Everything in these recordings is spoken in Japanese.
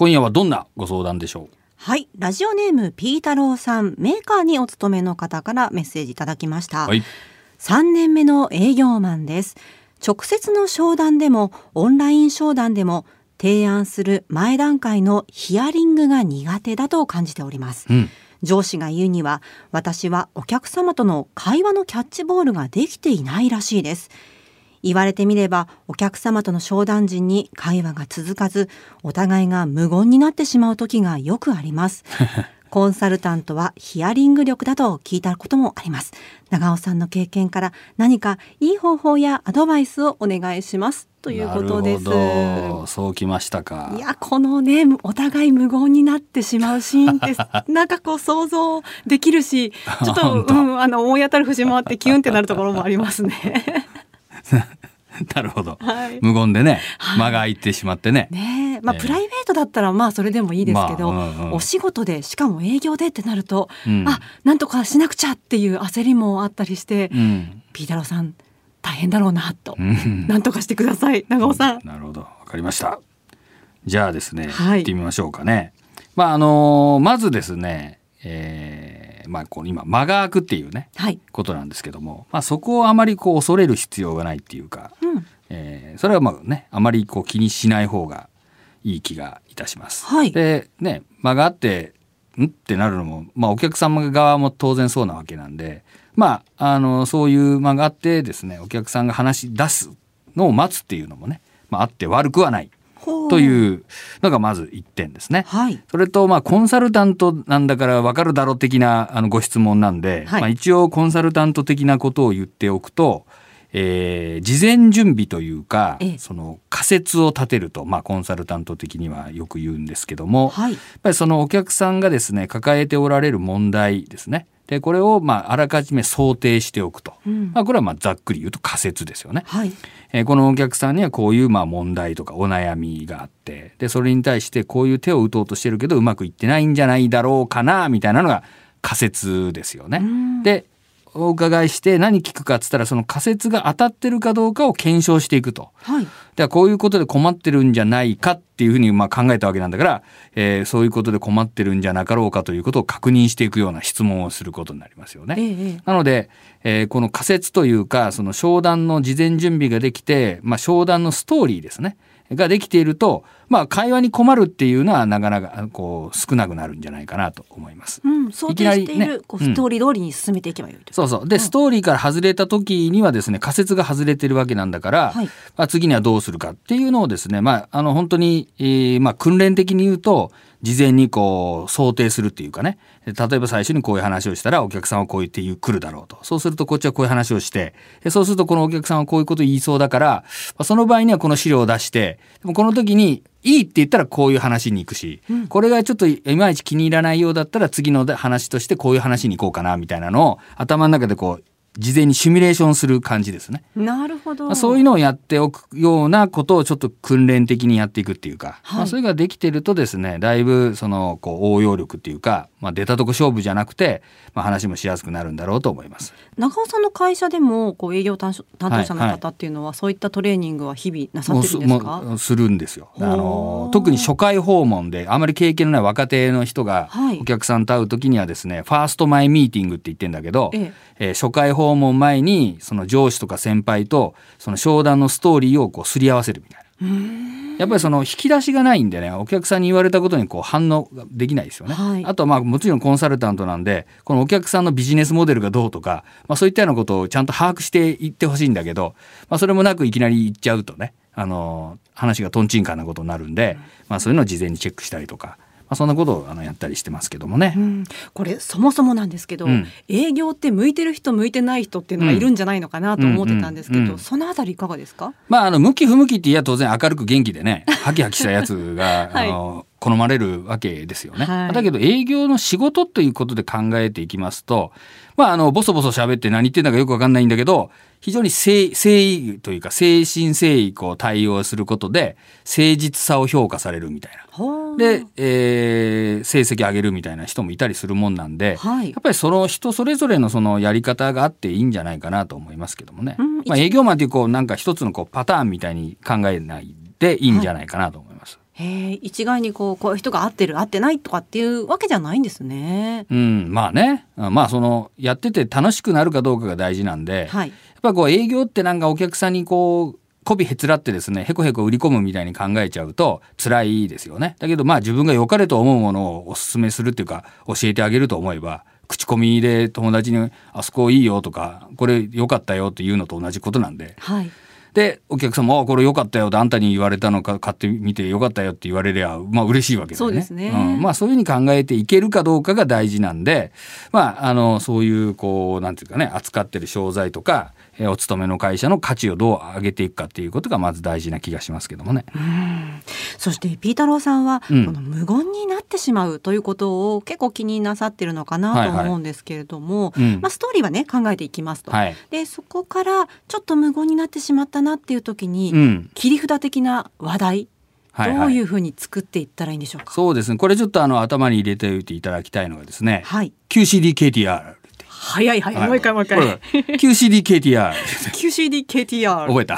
今夜はどんなご相談でしょう？はい。ラジオネームピータローさん。メーカーにお勤めの方からメッセージいただきました、はい。3年目の営業マンです。直接の商談でもオンライン商談でも提案する前段階のヒアリングが苦手だと感じております、うん。上司が言うには私はお客様との会話のキャッチボールができていないらしいです言われてみればお客様との商談時に会話が続かずお互いが無言になってしまう時がよくあります。コンサルタントはヒアリング力だと聞いたこともあります。長尾さんの経験から何かいい方法やアドバイスをお願いします。ということです。なるほど。そうきましたか。いやこのねお互い無言になってしまうシーンって なんかこう想像できるしちょっと、うん、あの思い当たる節もあってキュンってなるところもありますね。なるほど、はい。無言でねはい。間が空いてしまってね。ねえ。まあ、ええ。プライベートだったらまあそれでもいいですけど、まあうんうん。お仕事でしかも営業でってなると、うん。あなんとかしなくちゃっていう焦りもあったりして、うん。ピータローさん大変だろうなと、うん。なんとかしてください長尾さん。なるほど。わかりました。じゃあですね、はい。行ってみましょうかね。まああのまずですねえーまあこの今間が空くっていうねはい、ことなんですけども、まあ、そこをあまりこう恐れる必要がないっていうか、うん。えーそれはまあねあまりこう気にしない方がいい気がいたします。はい。でね間があってん？ってなるのも、まあ、お客様側も当然そうなわけなんでまああのそういう間があってですねお客さんが話し出すのを待つっていうのもね、まあ、あって悪くはないというのがまず一点ですね。はい。それとまあコンサルタントなんだから分かるだろう的なあのご質問なんで、はい。まあ、一応コンサルタント的なことを言っておくと、えー事前準備というか、ええ。その仮説を立てると、まあ、コンサルタント的にはよく言うんですけども、はい。やっぱりそのお客さんがですね抱えておられる問題ですねでこれをまああらかじめ想定しておくと、うん。まあ、これはまあざっくり言うと仮説ですよね。はい。えーこのお客さんにはこういうまあ問題とかお悩みがあって。でそれに対してこういう手を打とうとしてるけどうまくいってないんじゃないだろうかなみたいなのが仮説ですよね。ん。でお伺いして何聞くかっつったらその仮説が当たってるかどうかを検証していくと。はいではこういうことで困ってるんじゃないかっていうふうにまあ考えたわけなんだから、えーそういうことで困ってるんじゃなかろうかということを確認していくような質問をすることになりますよね。ええええなので、えーこの仮説というかその商談の事前準備ができて、まあ、商談のストーリーですねができていると、まあ、会話に困るっていうのはなかなかこう少なくなるんじゃないかなと思います。うん、想定している、ねこうストーリー通りに進めていけばよいと。そうそう。で、ストーリーから外れた時にはですね仮説が外れてるわけなんだから、はい。まあ、次にはどうするかっていうのをですね、まあ、あの本当に、えーまあ、訓練的に言うと事前にこう想定するっていうかね。例えば最初にこういう話をしたらお客さんはこう言って来るだろうと。そうするとこっちはこういう話をしてでそうするとこのお客さんはこういうことを言いそうだから、まあ、その場合にはこの資料を出してでもこの時にいいって言ったらこういう話に行くし、これがちょっといまいち気に入らないようだったら次の話としてこういう話に行こうかなみたいなのを頭の中でこう事前にシミュレーションする感じですね。なるほど。まあ、そういうのをやっておくようなことをちょっと訓練的にやっていくっていうか、はいまあ、それができてるとですねだいぶそのこう応用力っていうか、まあ、出たとこ勝負じゃなくて、まあ、話もしやすくなるんだろうと思います。長尾さんの会社でもこう営業担当者のはい方っていうのは、そういったトレーニングは日々なさってるんですか？もうするんですよ。あの特に初回訪問であまり経験のない若手の人がはいお客さんと会う時にはですね、ファーストマイミーティングって言ってんだけど、えええー初回訪問前にその上司とか先輩とその商談のストーリーをこうすり合わせるみたいな。やっぱりその引き出しがないんでねお客さんに言われたことにこう反応ができないですよね。はいあとはまあもちろんコンサルタントなんでこのお客さんのビジネスモデルがどうとか、まあ、そういったようなことをちゃんと把握していってほしいんだけど、まあ、それもなくいきなり言っちゃうとねあの話がとんちんかんなことになるんで、まあ、そういうのを事前にチェックしたりとか、まあ、そんなことをあのやったりしてますけどもね。うん、これそもそもなんですけど、うん営業って向いてる人向いてない人っていうのがいるんじゃないのかなと思ってたんですけど、そのあたりいかがですか？まあ、あの、向き不向きって言えば当然明るく元気でね、ハキハキしたやつが、はいあの、好まれるわけですよね。はいだけど営業の仕事ということで考えていきますと、まあ、あの、ボソボソ喋って何言ってんだかよくわかんないんだけど、非常に誠誠意というか、誠心誠意こう対応することで、誠実さを評価されるみたいな。で、えー成績上げるみたいな人もいたりするもんなんで、はいやっぱりその人それぞれのそのやり方があっていいんじゃないかなと思いますけどもね。うんまあ、営業マンっていうこうなんか一つのこうパターンみたいに考えないでいいんじゃないかなと思います。へえ一概にこうこういう人が合ってる合ってないとかっていうわけじゃないんですね。うん、まあね、まあそのやってて楽しくなるかどうかが大事なんで、はい。やっぱこう営業ってなんかお客さんにこう媚びへつらってですねへこへこ売り込むみたいに考えちゃうと辛いですよねだけどまあ自分が良かれと思うものをお勧めするっていうか教えてあげると思えば口コミで友達に「あそこいいよ」とか「これ良かったよ」っていうのと同じことなんではい。でお客さんも「あこれ良かったよ」ってあんたに言われたのか買ってみて良かったよって言われりゃまあ嬉しいわけだよね。そうですねんまあそういうふうに考えていけるかどうかが大事なんでまああのそういうこうなんていうかね扱ってる商材とかえーお勤めの会社の価値をどう上げていくかっていうことがまず大事な気がしますけどもね。そしてピータローさんは、うんこの無言になってしまうということを結構気になさってるのかなと思うんですけれども、うんまあストーリーはね考えていきますと。はい。でそこからちょっと無言になってしまったなっていう時に、うん。切り札的な話題、はいはい。どういうふうに作っていったらいいんでしょうか？そうですね。これちょっとあの頭に入れておいていただきたいのがですね。はい。QCDKTR。早い早い、はいもう一回もう一回。QCDKTR QCDKTR。覚えた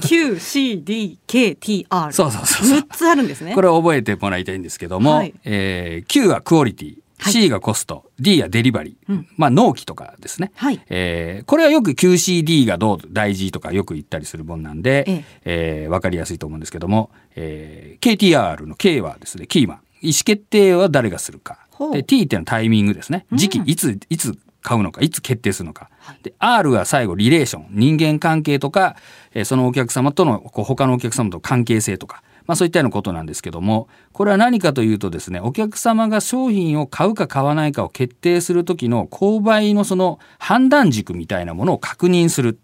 ？QCDKTR。そうそうそうそう6つあるんですね。これを覚えてもらいたいんですけども、はいえー Q はクオリティ、はい C がコスト、D はデリバリー、うんまあ納期とかですね。はい。えーこれはよく QCD がどう大事とかよく言ったりするもんなんで、えええーわかりやすいと思うんですけども、えー KTR の K はですね、キーマン。意思決定は誰がするかで、T っていうのはタイミングですね。時期、うんいつ、いつ買うのか、いつ決定するのか。で、R は最後、リレーション。人間関係とか、えーそのお客様との、こう他のお客様との関係性とか。まあそういったようなことなんですけども、これは何かというとですね、お客様が商品を買うか買わないかを決定する時の購買のその判断軸みたいなものを確認する。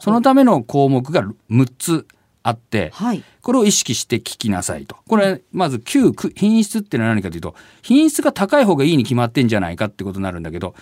そのための項目が6つあって、はい。これを意識して聞きなさいと。これ、まずく品質っていうのは何かというと、品質が高い方がいいに決まってんじゃないかってことになるんだけど、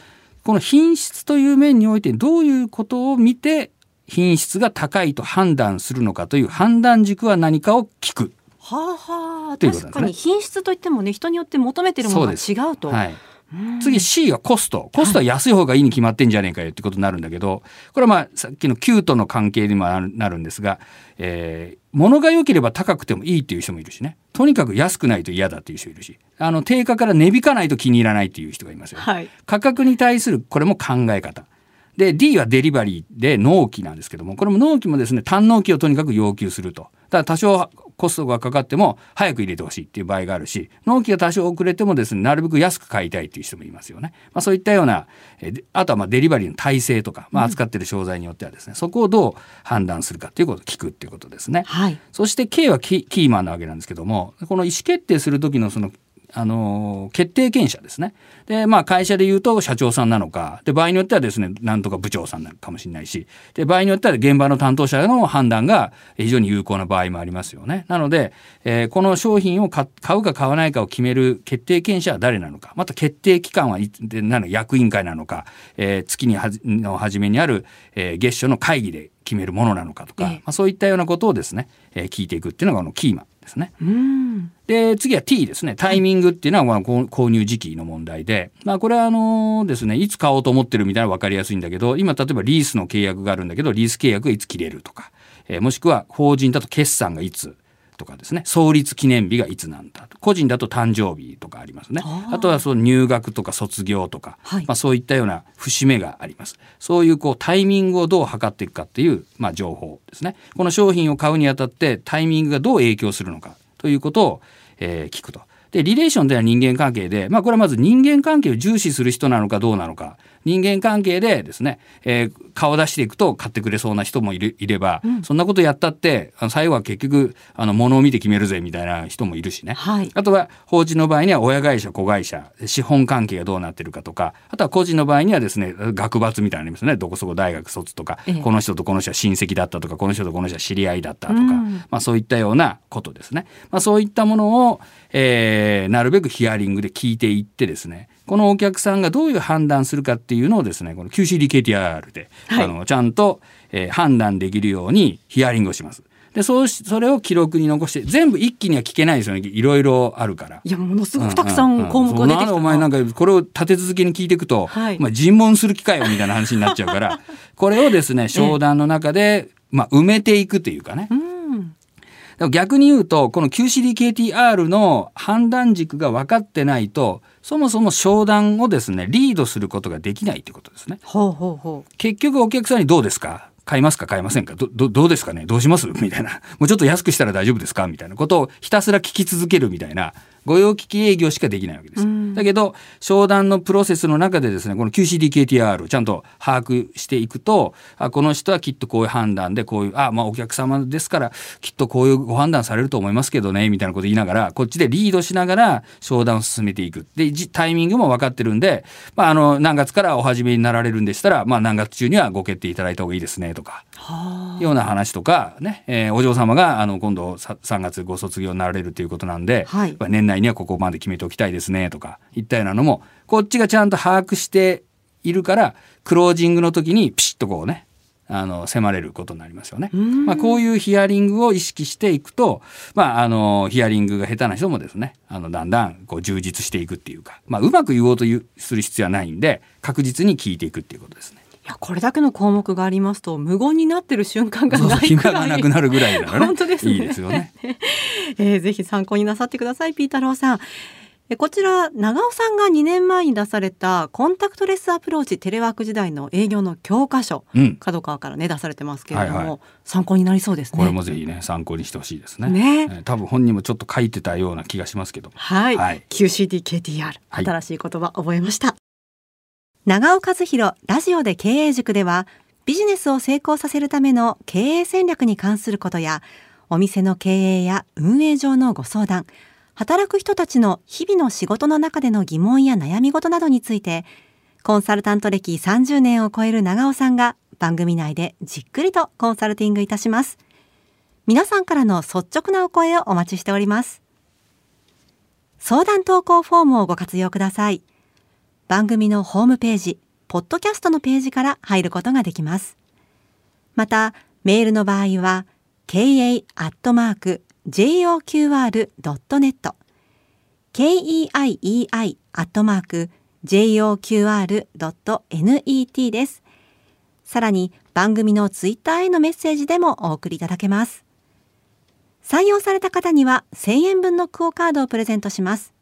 この品質という面においてどういうことを見て品質が高いと判断するのかという判断軸は何かを聞く。はあはあ、ね確かに品質といってもね人によって求めてるものがそ違うと。はい。うん次 C はコスト。コストは安い方がいいに決まってんじゃねえかよってことになるんだけど、これはまあさっきの Q との関係にもなるなるんですが、えー物が良ければ高くてもいいっていう人もいるしね。とにかく安くないと嫌だっていう人いるし、あの定価から値引かないと気に入らないっていう人がいますよ。はい。価格に対するこれも考え方。で D はデリバリーで納期なんですけどもこれも納期もですね単納期をとにかく要求すると。だから多少コストがかかっても早く入れてほしいっていう場合があるし納期が多少遅れてもですねなるべく安く買いたいっていう人もいますよね。まあ、そういったようなあとはまあデリバリーの体制とか、まあ、扱ってる商材によってはですね、そこをどう判断するかっていうことを聞くっていうことですね。はい。そして K はキキーマンなわけなんですけどもこの意思決定する時のそのあの決定権者ですね。でまあ会社で言うと社長さんなのか。で場合によってはですねなんとか部長さんなのかもしれないし。で場合によっては現場の担当者の判断が非常に有効な場合もありますよね。なので、えーこの商品を買買うか買わないかを決める決定権者は誰なのか。また決定機関はなの役員会なのか、えー月にはじの初めにある、えー月初の会議で決めるものなのかとか、ええ。まあ、そういったようなことをですね、えー聞いていくっていうのがこのキーマ。ンですね。うん。で次は T ですねタイミングっていうのはまあ購購入時期の問題で、まあ、これはあのですねいつ買おうと思ってるみたいなの分かりやすいんだけど今例えばリースの契約があるんだけどリース契約がいつ切れるとか、えーもしくは法人だと決算がいつとかですね。創立記念日がいつなんだと。個人だと誕生日とかありますね。あとはその入学とか卒業とか、はい。まあ、そういったような節目があります。そういうこうタイミングをどう測っていくかっていう、まあ、情報ですね。この商品を買うにあたってタイミングがどう影響するのかということを、えー聞くと。でリレーションでは人間関係で、まあ、これはまず人間関係を重視する人なのかどうなのか。人間関係でですね、えー顔出していくと買ってくれそうな人もいるいれば、そんなことやったってあの最後は結局あの物を見て決めるぜみたいな人もいるしね。はい。あとは法人の場合には親会社子会社資本関係がどうなってるかとかあとは個人の場合にはですね学閥みたいなのありますね。どこそこ大学卒とか、ええ。この人とこの人は親戚だったとかこの人とこの人は知り合いだったとか、うん。まあ、そういったようなことですね、まあ、そういったものを、えーなるべくヒアリングで聞いていってですねこのお客さんがどういう判断するかっていうのをですねこの QCDKTR で、はいあのちゃんと、えー判断できるようにヒアリングをします。でそうしそれを記録に残して全部一気には聞けないですよねいろいろあるから。いやものすごくたくさん項目が出てきたな。うんうんお前なんかこれを立て続けに聞いていくと、はいまあ、尋問する機会よみたいな話になっちゃうから これをですね商談の中で、まあ、埋めていくというかねうん。逆に言うとこの QCDKTR の判断軸が分かってないとそもそも商談をですねリードすることができないということですね。ほうほうほう。結局お客さんにどうですか？買いますか？買いませんか？どどどうですかね？どうします？みたいな。もうちょっと安くしたら大丈夫ですか？みたいなことをひたすら聞き続けるみたいな御用聞き営業しかできないわけです。うんだけど商談のプロセスの中でですねこの QCDKTR をちゃんと把握していくとあこの人はきっとこういう判断でこういうあまあお客様ですからきっとこういうご判断されると思いますけどねみたいなこと言いながらこっちでリードしながら商談を進めていくでじタイミングも分かってるんで、まあ、あの何月からお始めになられるんでしたら、まあ、何月中にはご決定いただいた方がいいですねとか。はような話とかね、えーお嬢様があの今度さ3月ご卒業になられるということなんで、はい年内にはここまで決めておきたいですねとかいったようなのもこっちがちゃんと把握しているからクロージングの時にピシッとこうねあの迫れることになりますよね。んまあ、こういうヒアリングを意識していくと、まあ、あのヒアリングが下手な人もですねあのだんだんこう充実していくっていうか、まあ、うまく言おうとする必要はないんで確実に聞いていくっていうことですね。いやこれだけの項目がありますと無言になってる瞬間がないくらい。がなくなるぐらいならね本当ですね。いいですよね。えーぜひ参考になさってくださいピータローさん。えこちら長尾さんが2年前に出されたコンタクトレスアプローチテレワーク時代の営業の教科書うん、角川からね出されてますけれども、はいはい。参考になりそうですね。これもぜひね参考にしてほしいですね。ね。えー多分本人もちょっと書いてたような気がしますけども。はい、はい。QCDKTR はい。新しい言葉覚えました、長尾和弘ラジオで経営塾ではビジネスを成功させるための経営戦略に関することやお店の経営や運営上のご相談働く人たちの日々の仕事の中での疑問や悩み事などについてコンサルタント歴30年を超える長尾さんが番組内でじっくりとコンサルティングいたします皆さんからの率直なお声をお待ちしております相談投稿フォームをご活用ください。番組のホームページ、ポッドキャストのページから入ることができます。また、メールの場合は、kei.joqr.net、keii.joqr.net です。さらに、番組のツイッターへのメッセージでもお送りいただけます。採用された方には1000円分のクオカードをプレゼントします。